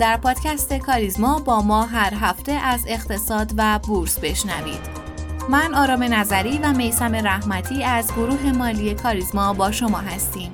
در پادکست کاریزما با ما هر هفته از اقتصاد و بورس بشنوید. من آرام نظری و میسم رحمتی از گروه مالی کاریزما با شما هستیم.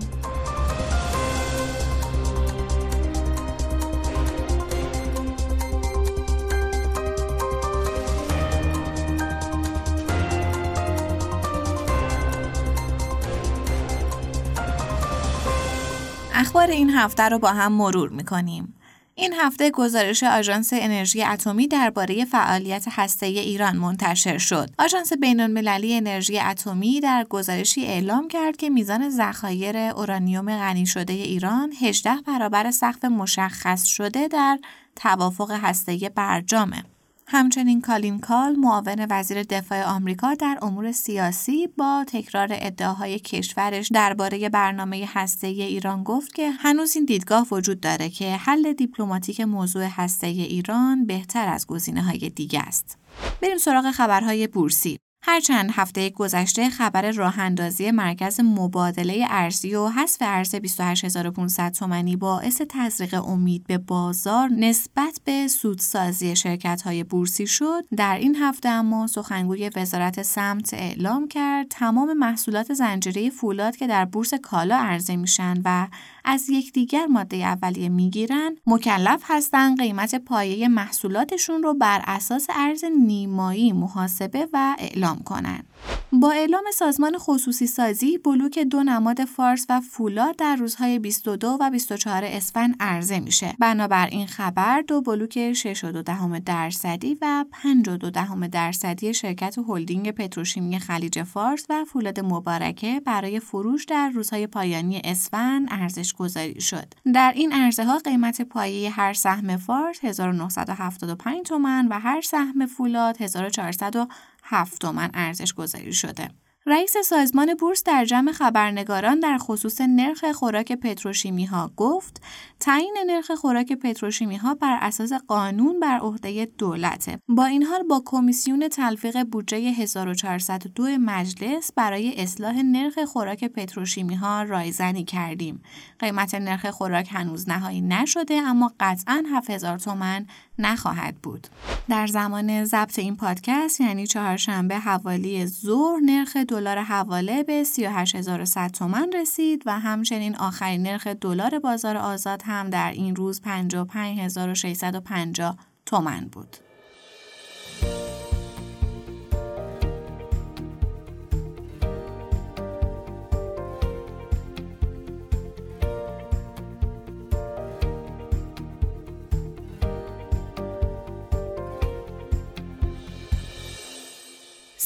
اخبار این هفته رو با هم مرور می‌کنیم. این هفته گزارش آژانس انرژی اتمی درباره فعالیت هسته‌ای ایران منتشر شد. آژانس بین‌المللی انرژی اتمی در گزارشی اعلام کرد که میزان ذخایر اورانیوم غنی شده ایران 18 برابر سقف مشخص شده در توافق هسته‌ای برجامه. همچنین کالین کال معاون وزیر دفاع آمریکا در امور سیاسی با تکرار ادعاهای کشورش درباره برنامه هسته‌ای ایران گفت که هنوز این دیدگاه وجود داره که حل دیپلماتیک موضوع هسته‌ای ایران بهتر از گزینه های دیگه است. بریم سراغ خبرهای بورسی. هرچند هفته گذشته خبر راه اندازی مرکز مبادله ارزی و حذف ارز 28500 تومانی باعث تزریق امید به بازار نسبت به سودسازی شرکت های بورسی شد. در این هفته اما سخنگوی وزارت سمت اعلام کرد تمام محصولات زنجیره فولاد که در بورس کالا عرضه میشن و از یکدیگر ماده اولیه می‌گیرن مکلف هستند قیمت پایه محصولاتشون رو بر اساس ارز نیمایی محاسبه و اعلام کنند. با اعلام سازمان خصوصی سازی بلوک دو نماد فارس و فولاد در روزهای 22 و 24 اسفند عرضه میشه. بنابر این خبر دو بلوک 6.2 درصدی و 5.2 درصدی شرکت هلدینگ پتروشیمی خلیج فارس و فولاد مبارکه برای فروش در روزهای پایانی اسفند ارزش گذاری شد. در این عرضه ها قیمت پایه هر سهم فارس 1975 تومن و هر سهم فولاد 1400 7 تومن ارزش گذاری شده. رئیس سازمان بورس در جمع خبرنگاران در خصوص نرخ خوراک پتروشیمی ها گفت تعیین نرخ خوراک پتروشیمی ها بر اساس قانون بر عهده دولته. با این حال با کمیسیون تلفیق بودجه 1402 مجلس برای اصلاح نرخ خوراک پتروشیمی ها رایزنی کردیم. قیمت نرخ خوراک هنوز نهایی نشده اما قطعا 7000 تومن نخواهد بود در زمان ضبط این پادکست یعنی چهارشنبه حوالی ظهر نرخ دلار حواله به 38100 تومان رسید و همچنین آخرین نرخ دلار بازار آزاد هم در این روز 55650 تومان بود.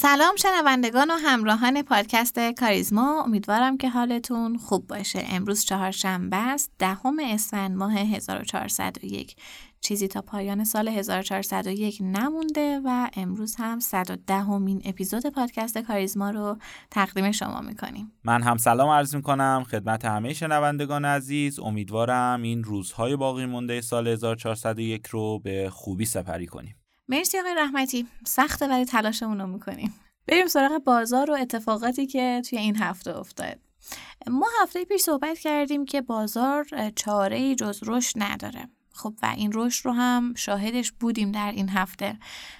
سلام شنوندگان و همراهان پادکست کاریزما. امیدوارم که حالتون خوب باشه. امروز چهارشنبه است دهم اسفند ماه 1401 چیزی تا پایان سال 1401 نمونده و امروز هم 110 همین اپیزود پادکست کاریزما رو تقدیم شما می‌کنیم. من هم سلام عرض می‌کنم خدمت همه شنوندگان عزیز. امیدوارم این روزهای باقی مونده سال 1401 رو به خوبی سپری کنیم. مرسی آقای رحمتی. سخته ولی تلاشمون رو می‌کنیم. بریم سراغ بازار و اتفاقاتی که توی این هفته افتاد. ما هفته پیش صحبت کردیم که بازار چاره ای جز رشد نداره. خب و این رشد رو هم شاهدش بودیم در این هفته.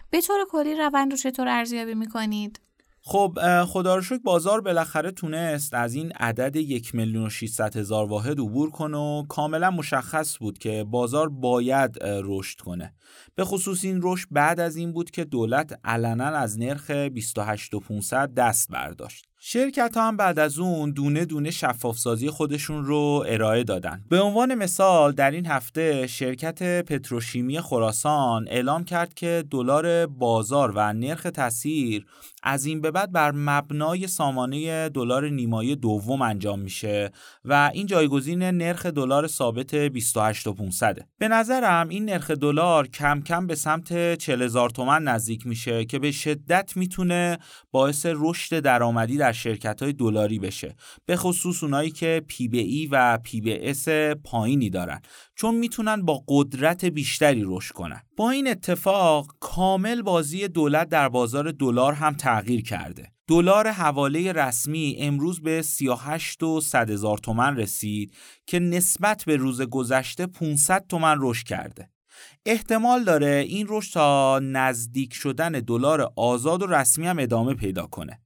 به طور کلی روند رو چطور ارزیابی می‌کنید؟ خب خدا رو شکر بازار بالاخره تونست از این عدد یک میلیون هزار واحد عبور کنه و کاملا مشخص بود که بازار باید رشد کنه. به خصوص این رشد بعد از این بود که دولت علنا از نرخ 28500 دست برداشت. شرکت ها هم بعد از اون دونه دونه شفافسازی خودشون رو ارائه دادن. به عنوان مثال در این هفته شرکت پتروشیمی خراسان اعلام کرد که دلار بازار و نرخ تاثیر از این به بعد بر مبنای سامانه دلار نیمایی دوم انجام میشه و این جایگزین نرخ دلار ثابت 28500 به نظرم این نرخ دلار کم کم به سمت 40000 تومان نزدیک میشه که به شدت می‌تونه باعث رشد درآمدی در شرکت های دلاری بشه به خصوص اونایی که P به E و P به S پایینی دارن چون می‌تونن با قدرت بیشتری رشد کنن با این اتفاق کامل بازی دولت در بازار دلار هم تغییر کرده دلار حواله رسمی امروز به 38 و 100 هزار تومن رسید که نسبت به روز گذشته 500 تومن رشد کرده. احتمال داره این رشد تا نزدیک شدن دلار آزاد و رسمی هم ادامه پیدا کنه.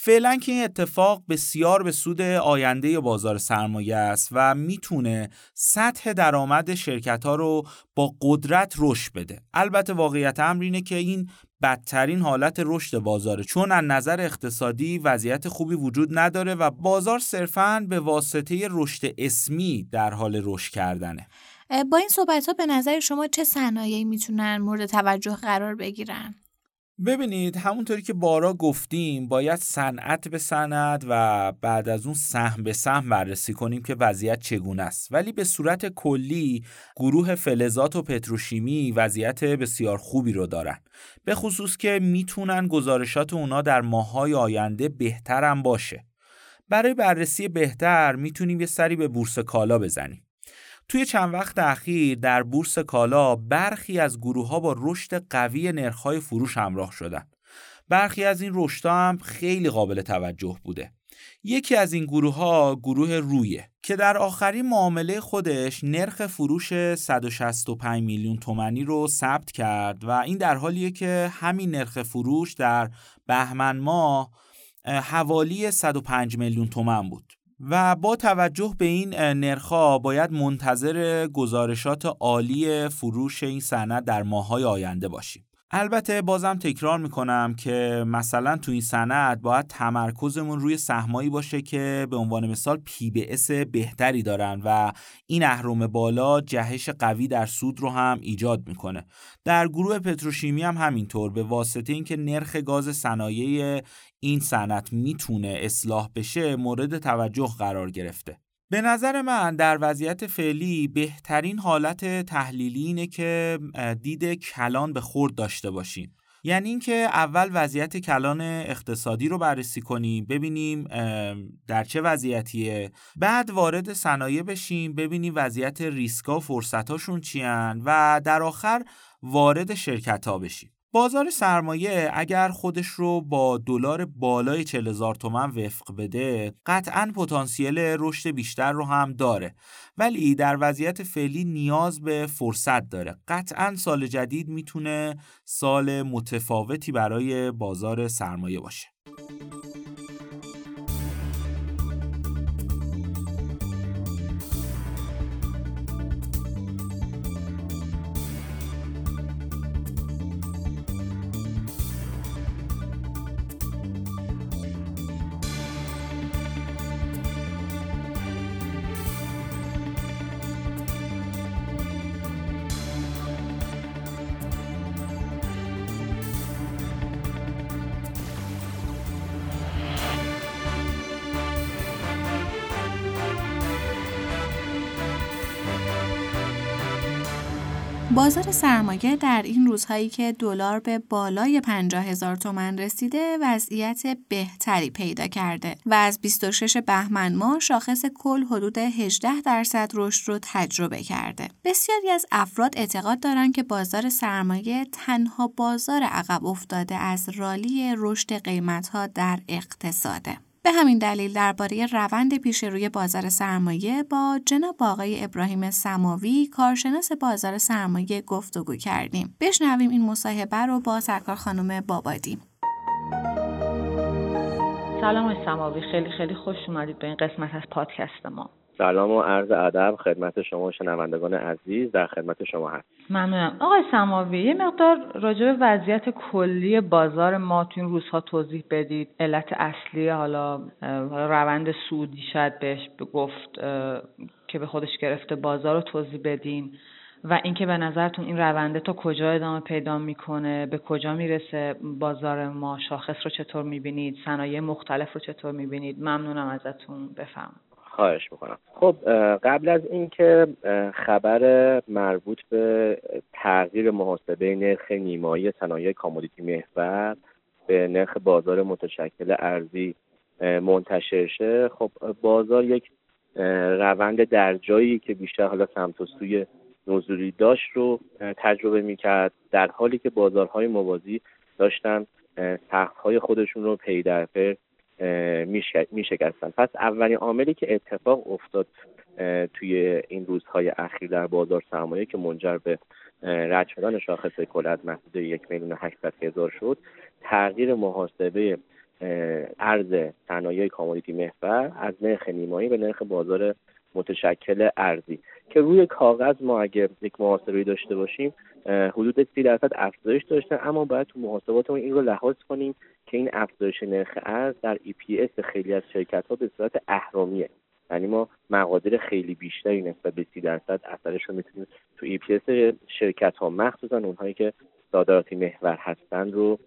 فعلا که این اتفاق بسیار به سود آینده بازار سرمایه است و می‌تونه سطح درآمد شرکت ها رو با قدرت رشد بده. البته واقعیت امر اینه که این بدترین حالت رشد بازاره. چون از نظر اقتصادی وضعیت خوبی وجود نداره و بازار صرفاً به واسطه رشد اسمی در حال رشد کردنه. با این صحبت ها به نظر شما چه صنایعی می‌تونن مورد توجه قرار بگیرن؟ ببینید همونطوری که بارا گفتیم باید صنعت به صنعت و بعد از اون سهم به سهم بررسی کنیم که وضعیت چگونه است. ولی به صورت کلی گروه فلزات و پتروشیمی وضعیت بسیار خوبی رو دارن. به خصوص که می‌تونن گزارشات اونا در ماهای آینده بهترم باشه. برای بررسی بهتر می‌تونیم یه سری به بورس کالا بزنیم. توی چند وقت اخیر در بورس کالا برخی از گروه ها با رشد قوی نرخ‌های فروش همراه شدن. برخی از این رشد هم خیلی قابل توجه بوده. یکی از این گروه ها گروه رویه که در آخرین معامله خودش نرخ فروش 165 میلیون تومنی رو ثبت کرد و این در حالیه که همین نرخ فروش در بهمن ماه حوالی 105 میلیون تومن بود و با توجه به این نرخا باید منتظر گزارشات عالی فروش این صنعت در ماهای آینده باشیم. البته بازم تکرار می‌کنم که مثلا تو این صنعت باید تمرکزمون روی سهمایی باشه که به عنوان مثال P به S بهتری دارن و این اهرم بالا جهش قوی در سود رو هم ایجاد می‌کنه. در گروه پتروشیمی هم همینطور به واسطه اینکه نرخ گاز صنایع این صنعت می‌تونه اصلاح بشه مورد توجه قرار گرفته. به نظر من در وضعیت فعلی بهترین حالت تحلیلی اینه که دید کلان به خورد داشته باشیم. یعنی اینکه اول وضعیت کلان اقتصادی رو بررسی کنیم ببینیم در چه وضعیتیه. بعد وارد صنایع بشیم ببینیم وضعیت ریسکا و فرصتاشون چیان و در آخر وارد شرکت ها بشیم. بازار سرمایه اگر خودش رو با دلار بالای 40 هزار وفق بده قطعا پتانسیل رشد بیشتر رو هم داره. ولی در وضعیت فعلی نیاز به فرصت داره. قطعا سال جدید می‌تونه سال متفاوتی برای بازار سرمایه باشه. بازار سرمایه در این روزهایی که دلار به بالای 50 هزار تومن رسیده وضعیت بهتری پیدا کرده و از 26 بهمن ماه شاخص کل حدود 18 درصد رشد رو تجربه کرده. بسیاری از افراد اعتقاد دارند که بازار سرمایه تنها بازار عقب افتاده از رالی رشد قیمتها در اقتصاده. به همین دلیل درباره روند پیش روی بازار سرمایه با جناب آقای ابراهیم سماوی کارشناس بازار سرمایه گفتگو کردیم. بشنویم این مصاحبه رو با سرکار خانم بابادی. سلام سماوی خیلی خیلی خوش اومدید به این قسمت از پادکست ما. سلام و عرض ادب خدمت شما شنوندگان عزیز در خدمت شما هست ممنونم. آقای سماوی یه مقدار راجع به وضعیت کلی بازار ما تو این روزها توضیح بدید. علت اصلی حالا روند سودی شاید بهش گفت که به خودش گرفته بازار رو توضیح بدین. و اینکه به نظرتون این رونده تا کجا ادامه پیدا می‌کنه؟ به کجا می‌رسه بازار ما؟ شاخص رو چطور می‌بینید؟ صنایع مختلف رو چطور می‌بینید؟ ممنونم ازتون. بفهم خواهش می‌کنم. خب قبل از اینکه خبر مربوط به تغییر محاسبه نرخ نیمایی صنایع commodity محور به نرخ بازار متشکل ارزی منتشر شه خب بازار یک روند در جایی که بیشتر حالا سمت و سوی نزولی داشت رو تجربه می‌کرد. در حالی که بازارهای موازی داشتن سقف های خودشون رو پی در پی میشکستن پس اولین عاملی که اتفاق افتاد توی این روزهای اخیر در بازار سرمایه که منجر به رد شدن شاخص کل از محدود یک میلیون هشتصد هزار شد تغییر محاسبه ارز صنایع کامودیتی محور از نرخ نیمایی به نرخ بازار متشکل ارزی. که روی کاغذ ما اگه یک محاسبه داشته باشیم حدود سی درصد افزایش داشته اما باید تو محاسباتمون این رو لحاظ کنیم که این افزایش نرخ ارز در EPS خیلی از شرکت ها به صورت اهرامیه. یعنی ما مقادیر خیلی بیشتری نسبت به سی درصد اثرش رو می‌تونیم تو EPS شرکت ها مخصوصا اونهایی که صادراتی محور هستند رو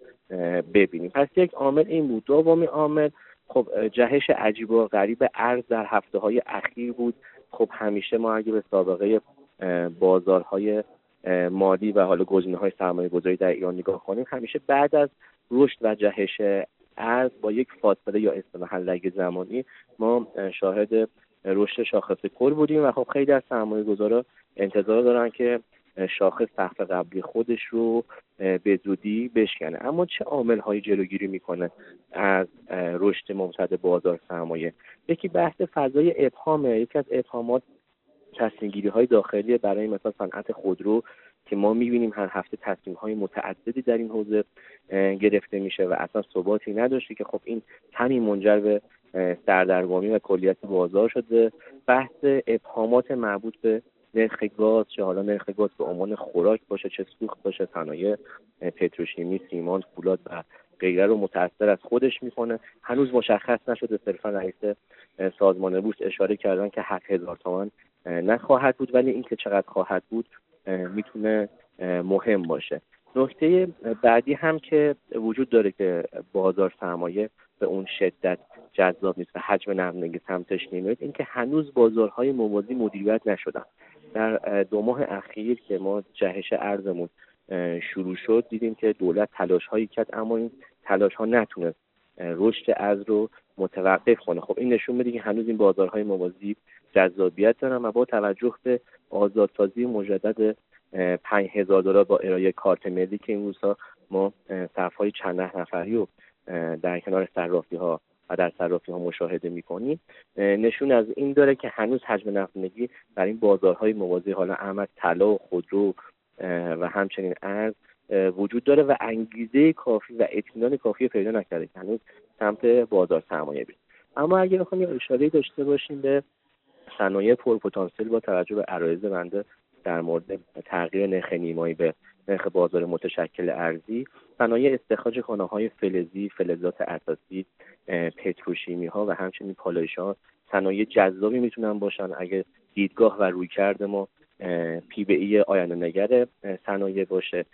ببینیم. پس یک عامل این بود. دومی عامل خب جهش عجیب و غریب ارز در هفته های اخیر بود. خب همیشه ما اگه به سابقه بازارهای مالی و حالا گزینه های سرمایه گذاری در ایران نگاه کنیم همیشه بعد از رشد و جهش ارز با یک فاصله یا اصطلاحا لگ زمانی ما شاهد رشد شاخص کل بودیم و خب خیلی از سرمایه گذارا انتظار دارن که شاخص سقف قبلی خودش رو به زودی بشکنه. اما چه عامل های جلوگیری می‌کنه از رشد ممتد بازار سرمایه؟ یکی بحث فضای ابهامه. یکی از ابهامات تصمیم های داخلی برای مثلا صنعت خودرو که ما می‌بینیم هر هفته تصمیم های متعددی در این حوزه گرفته میشه و اصلا ثباتی نداشته که خب این همین منجر به سردرگمی و کلیت بازار شده. بحث ابهامات مربوط به نرخ گاز چه حالا نرخ گاز به عنوان خوراک باشه چه سوخت باشه صنایع پتروشیمی سیمان فولاد و غیره رو متاثر از خودش می‌کنه. هنوز مشخص نشده صرفا رئیس سازمان بورس اشاره کردن که هفت هزار تومان نخواهد بود ولی اینکه چقدر خواهد بود می‌تونه مهم باشه. نکته بعدی هم که وجود داره که بازار سرمایه به اون شدت جذاب نیست و حجم نقدینگی سمتش نمیاد اینکه هنوز بازارهای موازی مدیریت نشدن. در دو ماه اخیر که ما جهش ارزمون شروع شد دیدیم که دولت تلاش هایی کرد اما این تلاش ها نتونست رشد از رو متوقف کنه. خب این نشون میده که هنوز این بازارهای موازی جذابیت دارن و با توجه به آزادسازی مجدد پنج هزار دلار با ارائه کارت ملی که این روزها ما صفهای چند نفری رو در کنار صرافی ها و در صرافی ها مشاهده می‌کنیم نشون از این داره که هنوز حجم نقدینگی در این بازارهای موازی حالا احمد طلا و خودرو و همچنین ارز وجود داره و انگیزه کافی و اطمینان کافی پیدا نکرده که هنوز سمت بازار سرمایه بریم اما اگر بخوایم اشاره داشته باشیم به صنایع پرپتانسیل با توجه به عرایض بنده در مورد تغییر نرخ نیمایی به نرخ بازار متشکل ارزی صنایع استخراج های فلزی فلزات اساسی پتروشیمی ها و همچنین پالایش ها صنایع جذابی می‌تونن باشن. اگه دیدگاه و رویکرد ما پی به ای آینده نگر صنایع باشه.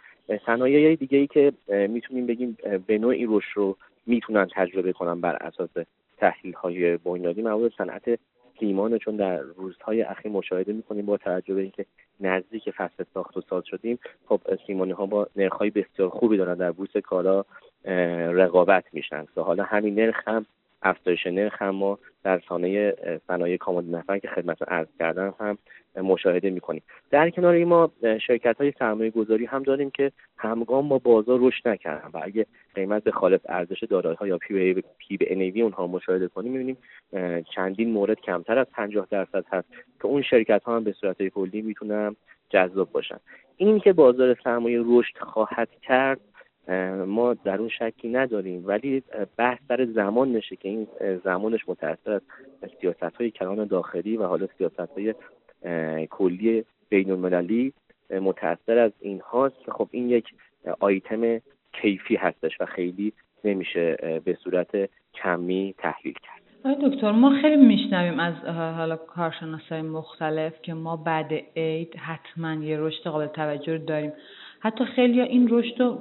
صنایع دیگه ای که می‌تونیم بگیم به نوعی رشد رو می‌تونن تجربه کنن بر اساس تحلیل های بنیادی مورد صنعت سیمان چون در روزهای اخیر مشاهده می‌کنیم با توجه به اینکه نزدیک فصل ساخت و ساز شدیم خب سیمانی ها با نرخ بسیار خوبی دارن در بورس کالا رقابت میشن. که حالا همین نرخ هم افزایش نرخ هم ما در سانه صنایع کامل نفر که خدمت ارز کردن هم مشاهده می‌کنیم. در کنار این ما شرکت های سرمایه گذاری هم داریم که همگام با بازار رشد نکردن و اگه قیمت به خالص ارزش دارایی ها یا پی پی به انیوی اونها مشاهده کنیم می‌بینیم چندین مورد کمتر از 50 درصد هست که اون شرکت ها هم به صورت کلی می‌تونن جذاب باشن. این که بازار سرمایه رشد خواهد کرد ما در اون شکی نداریم. ولی بحث در زمان نشه که این زمانش متأثر از سیاست های کلان داخلی و حالا سیاست های کلی بین المللی متأثر از این هاست. خب این یک آیتم کیفی هستش و خیلی نمیشه به صورت کمی تحلیل کرد. دکتر ما خیلی میشنویم از حالا کارشناسای مختلف که ما بعد عید حتما یه رشد قابل توجه داریم. حتی خیلی این رشد رو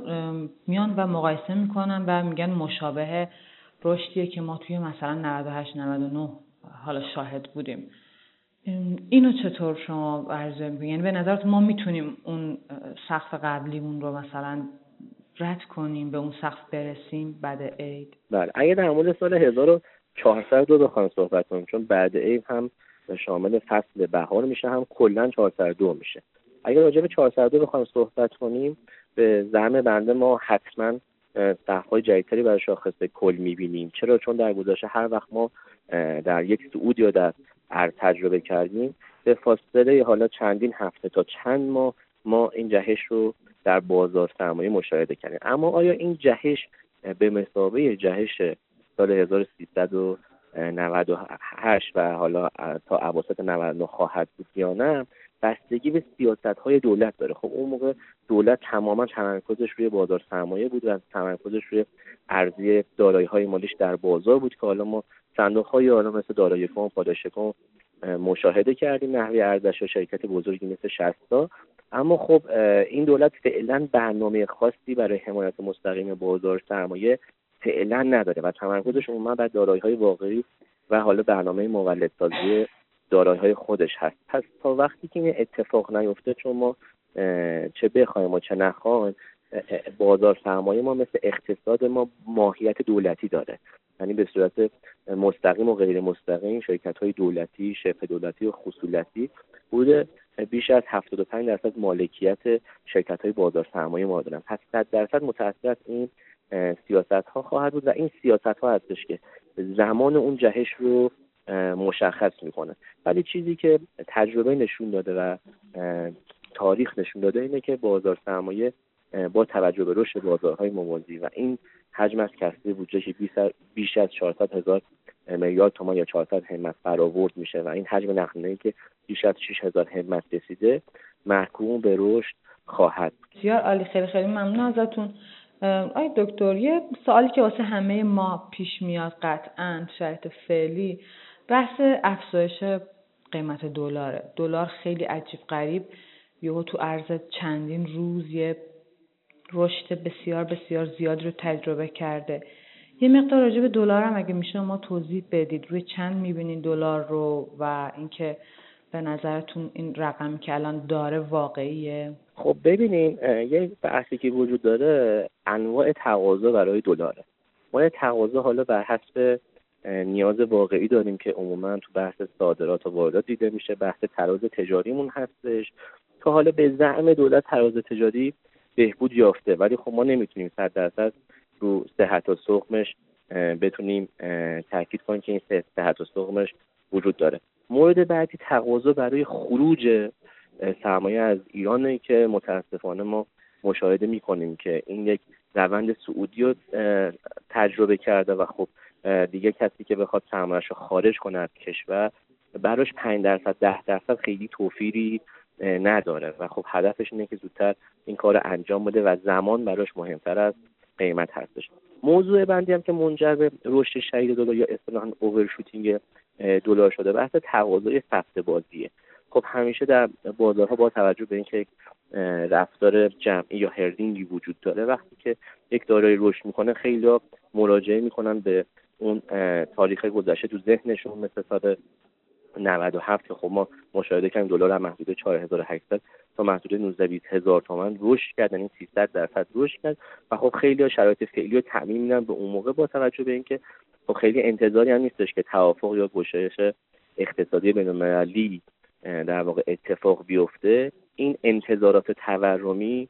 میان و مقایسه می‌کنن و میگن مشابه رشدیه که ما توی مثلا 98 99 حالا شاهد بودیم. اینو چطور شما ارزیابی می‌کنید یعنی به نظرت ما می‌تونیم اون سقف قبلیمون رو مثلا رد کنیم به اون سقف برسیم بعد عید؟ بله اگه در مورد سال 1402 بخوایم صحبت کنیم چون بعد عید هم شامل فصل بهار میشه هم کلا 402 میشه. اگر راجع به 402 بخوایم صحبت کنیم به زعم بنده ما حتما سقف‌های جدیدتری برای شاخص کل می‌بینیم. چرا؟ چون در گذشته هر وقت ما در یک سعود یا در ارز تجربه کردیم به فاصله حالا چندین هفته تا چند ماه ما این جهش رو در بازار سرمایه مشاهده کردیم. اما آیا این جهش به مسابقه جهش سال 1398 و حالا تا اواسط 99 خواهد بود یا نه بستگی به سیاست های دولت داره. خب اون موقع دولت تماما تمرکزش روی بازار سرمایه بود و تمرکزش روی ارزی دارایی های مالیش در بازار بود که حالا ما صندوق های حالا مثل دارایی کن پاداش مشاهده کردیم نحوی ارزش شرکت بزرگی مثل شستا. اما خب این دولت فعلا برنامه خاصی برای حمایت مستقیم بازار سرمایه فعلا نداره و تمرکزش عموما بر دارایی های واقعی و حالا برنامه مولدسازی دارایی های خودش هست. پس تا وقتی که این اتفاق نیفته چون ما چه بخوایم و چه نخوایم بازار سرمایه ما مثل اقتصاد ما ماهیت دولتی داره. یعنی به صورت مستقیم و غیر مستقیم شرکت های دولتی شبه دولتی و خصولتی بوده بیش از 75 درصد مالکیت شرکت های بازار سرمایه ما دارن. پس 100 درصد متأثر این سیاست ها خواهد بود و این سیاست ها هستش که زمان اون جهش رو مشخص می‌کنه. ولی چیزی که تجربه نشون داده و تاریخ نشون داده اینه که بازار سرمایه با توجه به رشد بازارهای موازی و این حجم از کسری بودجه بیش از 400 هزار میلیارد تومان یا 400 همت برآورد میشه و این حجم نقدینگی که بیش از 6 هزار همت رسیده محکوم به رشد خواهد. بسیار عالی. خیلی خیلی ممنون ازتون. آی دکتر یه سوالی که واسه همه ما پیش میاد قطعا شرط فعلی. بحث افزایش قیمت دلاره. دلار خیلی عجیب غریب. یهو تو عرض چندین روز یه رشد بسیار بسیار زیاد رو تجربه کرده. یه مقدار راجع به دلار هم اگه میشه ما توضیح بدید. روی چند می‌بینین دلار رو و اینکه به نظرتون این رقمی که الان داره واقعیه؟ خب ببینیم یه بحثی که وجود داره انواع تقاضا برای دلاره. ما تقاضا حالا بر حسب نیاز واقعی داریم که عموما تو بحث صادرات و واردات دیده میشه. بحث تراز تجاریمون هستش. که حالا به زعم دولت تراز تجاری بهبود یافته. ولی خب ما نمی‌تونیم صد درصد رو صحت و سخمش بتونیم تاکید کنیم که این صحت و سخمش وجود داره. مورد بعدی تقاضا برای خروج سرمایه از ایرانه که متاسفانه ما مشاهده می‌کنیم که این یک روند سعودی رو تجربه کرده و خب دیگه کسی که بخواد سرمایهش رو خارج کنه از کشور براش 5 درصد ده درصد خیلی توفیری نداره. و خب هدفش اینه که زودتر این کار انجام بده و زمان براش مهمتر از قیمت هستش. موضوع بندی هم که منجر به رشد شدید دلار یا اصطلاحا اوورشوتینگ دلار شده بحث تقاضای سفت بازیه. خب همیشه در بازارها با توجه به اینکه رفتار جمعی یا هردینگی وجود داره وقتی که یک دارایی رشد می‌کنه خیلی مراجعه می‌کنن به اون تاریخ گذشته تو ذهنشون مثل سال 97 که خب ما مشاهده کردیم دلار هم محدود 4800 تا محدود 19 20 هزار تومن رشد کرد یعنی 300 درصد رشد کرد. و خب خیلی شرایط فعلی رو تعمین میدن به اون موقع با توجه به اینکه خب خیلی انتظاری هم نیستش که توافق یا گشایش اقتصادی بین‌المللی در واقع اتفاق بیفته. این انتظارات تورمی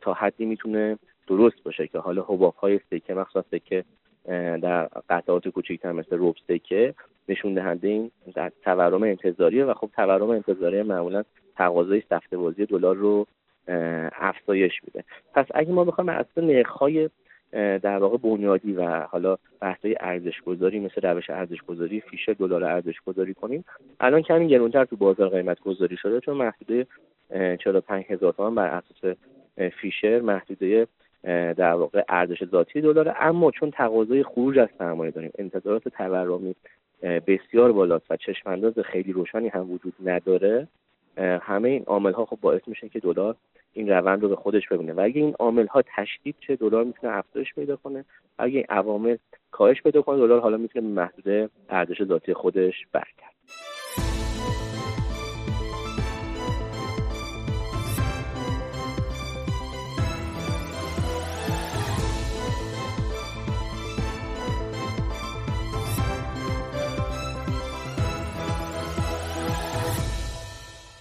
تا حدی می‌تونه درست باشه که حالا حباب های سکه مخصوصا سکه در قطعات کوچکتر مثل روب سکه نشون دهنده این در تورم انتظاریه و خب تورم انتظاری معمولا تقاضای سفته بازی دلار رو افزایش میده. پس اگه ما بخوایم از نرخ‌های در واقع بنیادی و حالا بحث‌های ارزش گذاری مثل روش ارزش گذاری فیشر دلار ارزش گذاری کنیم الان کمی گرونتر تو بازار قیمت گذاری شده چون محدوده 45 هزار تومان بر اساس فیشر محدوده در واقع ارزش ذاتی دلار اما چون تقاضای خروج از سرمایه داریم انتظارات تورمی بسیار بالاست و چشمانداز خیلی روشنی هم وجود نداره همه این عامل ها خب باعث میشه که دلار این روند رو به خودش ببینه. و اگه این عامل ها تشدید چه دلار می‌تونه افزایش پیدا کنه. اگه این عوامل کاهش پیدا کنه دلار حالا می‌تونه محدوده ارزش ذاتی خودش برگرده.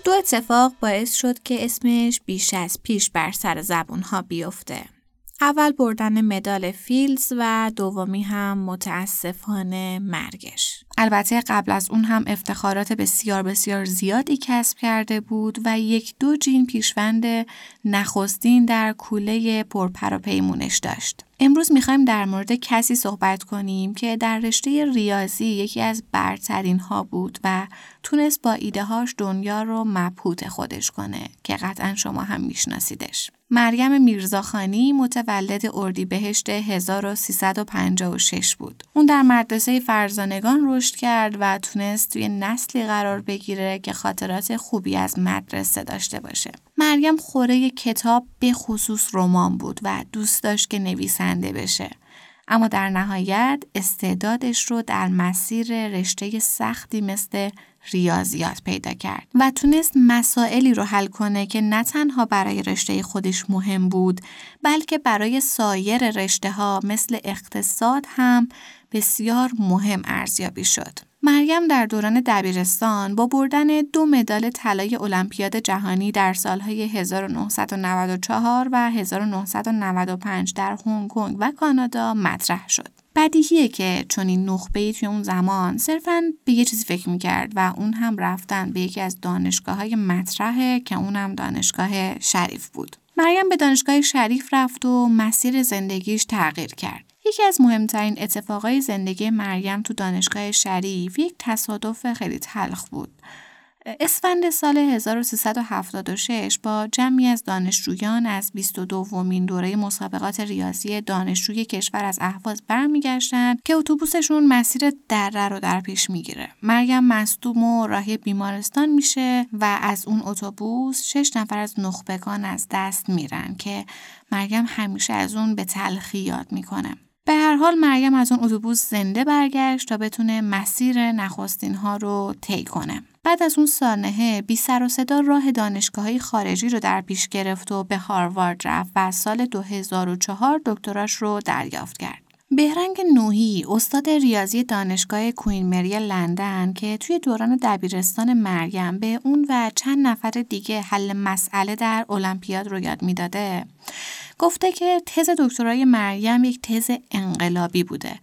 دو اتفاق باعث شد که اسمش بیش از پیش بر سر زبون ها بیفته. اول بردن مدال فیلز و دومی هم متاسفانه مرگش. البته قبل از اون هم افتخارات بسیار بسیار زیادی کسب کرده بود و یک دو جین پیشوند نخستین در کوله پرپر و پیمونش داشت. امروز می‌خوایم در مورد کسی صحبت کنیم که در رشته ریاضی یکی از برترین ها بود و تونست با ایده هاش دنیا رو مبهوت خودش کنه که قطعا شما هم میشناسیدش. مریم میرزاخانی متولد اردیبهشت 1356 بود. اون در مدرسه فرزانگان رشد کرد و تونست توی نسلی قرار بگیره که خاطرات خوبی از مدرسه داشته باشه. مریم خوره کتاب به خصوص رمان بود و دوست داشت که نویسنده بشه. اما در نهایت استعدادش رو در مسیر رشته سختی مثل ریاضیات پیدا کرد و تونست مسائلی رو حل کنه که نه تنها برای رشته خودش مهم بود بلکه برای سایر رشته ها مثل اقتصاد هم بسیار مهم ارزیابی شد. مریم در دوران دبیرستان با بردن دو مدال طلای المپیاد جهانی در سالهای 1994 و 1995 در هنگ کنگ و کانادا مطرح شد. بدیهیه که چون این نخبه توی اون زمان صرفا به یه چیزی فکر می‌کرد و اون هم رفتن به یکی از دانشگاه های مطرحه که اونم دانشگاه شریف بود. مریم به دانشگاه شریف رفت و مسیر زندگیش تغییر کرد. یکی از مهمترین اتفاقای زندگی مریم تو دانشگاه شریف یک تصادف خیلی تلخ بود. اسفند سال 1376 با جمعی از دانشجویان از 22 ومین دوره مسابقات ریاضی دانشجوی کشور از اهواز برمیگشتند که اتوبوسشون مسیر دره رو در پیش می‌گیره. مریم مصدوم و راهی بیمارستان میشه و از اون اتوبوس شش نفر از نخبگان از دست میرن که مریم همیشه از اون به تلخی یاد می‌کنه. به هر حال مریم از اون اتوبوس زنده برگشت تا بتونه مسیر نخستین ها رو طی کنه. بعد از اون سانحه بی سر و صدا راه دانشگاه خارجی رو در پیش گرفت و به هاروارد رفت و سال 2004 دکتراش رو دریافت کرد. بهرنگ نوحی استاد ریاضی دانشگاه کوین مری لندن که توی دوران دبیرستان مریم به اون و چند نفر دیگه حل مسئله در المپیاد رو یاد می‌داده گفته که تز دکترای مریم یک تز انقلابی بوده.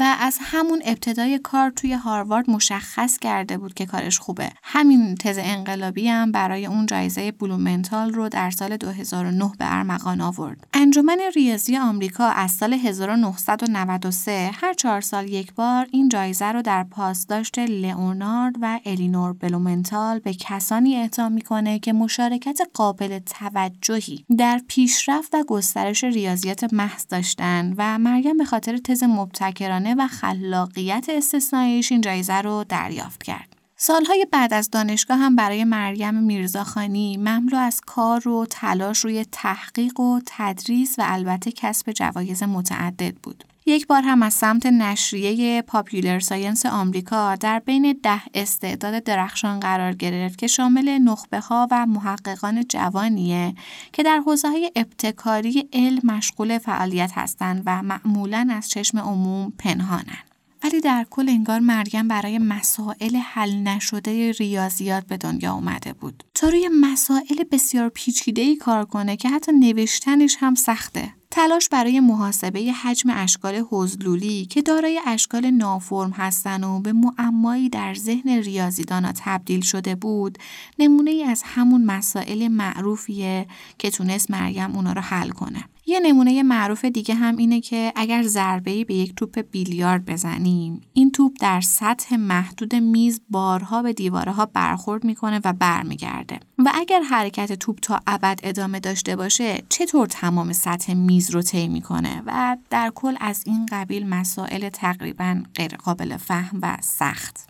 و از همون ابتدای کار توی هاروارد مشخص کرده بود که کارش خوبه. همین تز انقلابی هم برای اون جایزه بلومنتال رو در سال 2009 به ارمغان آورد. انجمن ریاضی آمریکا از سال 1993 هر چهار سال یک بار این جایزه رو در پاسداشت لئونارد و الینور بلومنتال به کسانی اعطا می‌کنه که مشارکت قابل توجهی در پیشرفت و گسترش ریاضیات محض داشتن و مریم به خاطر تز مبتکرانه و خلاقیت استثنائیش این جایزه رو دریافت کرد. سالهای بعد از دانشگاه هم برای مریم میرزاخانی مملو از کار و تلاش روی تحقیق و تدریس و البته کسب جوایز متعدد بود. یک بار هم از سمت نشریه پاپیولر ساینس آمریکا در بین ده استعداد درخشان قرار گرفت که شامل نخبه ها و محققان جوانیه که در حوزه های ابتکاری علم مشغول فعالیت هستند و معمولا از چشم عموم پنهانند. ولی در کل انگار مریم برای مسائل حل نشده ریاضیات به دنیا اومده بود تا روی مسائل بسیار پیچیده کار کنه که حتی نوشتنش هم سخته تلاش برای محاسبه حجم اشکال حزلولی که دارای اشکال نافرم هستن و به معمایی در ذهن ریاضیدانا تبدیل شده بود نمونه ای از همون مسائل معروفیه که تونست مریم اونا رو حل کنه. یه نمونه معروف دیگه هم اینه که اگر ضربه‌ای به یک توپ بیلیارد بزنیم این توپ در سطح محدود میز بارها به دیوارها برخورد می‌کنه و برمیگرده. و اگر حرکت توپ تا ابد ادامه داشته باشه چطور تمام سطح میز رو طی می‌کنه؟ و در کل از این قبیل مسائل تقریبا غیرقابل فهم و سخت.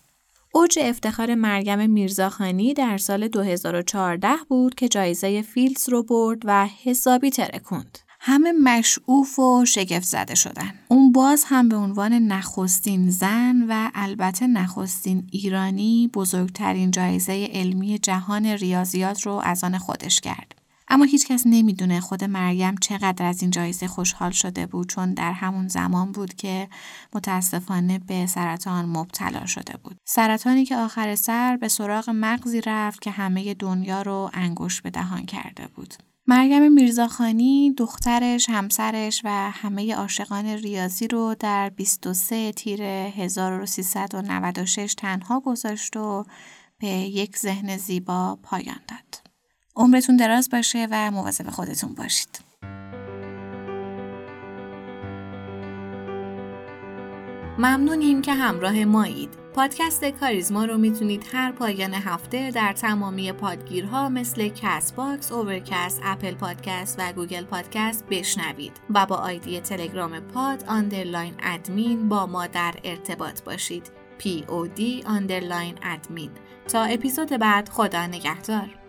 اوج افتخار مریم میرزاخانی در سال 2014 بود که جایزه فیلدز رو برد و حسابی ترکوند. همه مشعوف و شگفت زده شدن. اون باز هم به عنوان نخستین زن و البته نخستین ایرانی بزرگترین جایزه علمی جهان ریاضیات رو از آن خودش کرد. اما هیچکس نمی‌دونه خود مریم چقدر از این جایزه خوشحال شده بود چون در همون زمان بود که متاسفانه به سرطان مبتلا شده بود. سرطانی که آخر سر به سراغ مغزی رفت که همه دنیا رو انگوش به دهان کرده بود. مریم میرزاخانی دخترش، همسرش و همه عاشقان ریاضی رو در 23 تیر 1396 تنها گذاشت و به یک ذهن زیبا پایان داد. عمرتون دراز باشه و مواظب خودتون باشید. ممنونیم که همراه مایید. پادکست کاریزما رو می‌تونید هر پایان هفته در تمامی پادگیرها مثل Castbox، Overcast، Apple Podcast و Google Podcast بشنوید و با آیدی تلگرام pod underline admin با ما در ارتباط باشید. POD آندرلاین ادمین تا اپیزود بعد خدا نگهدار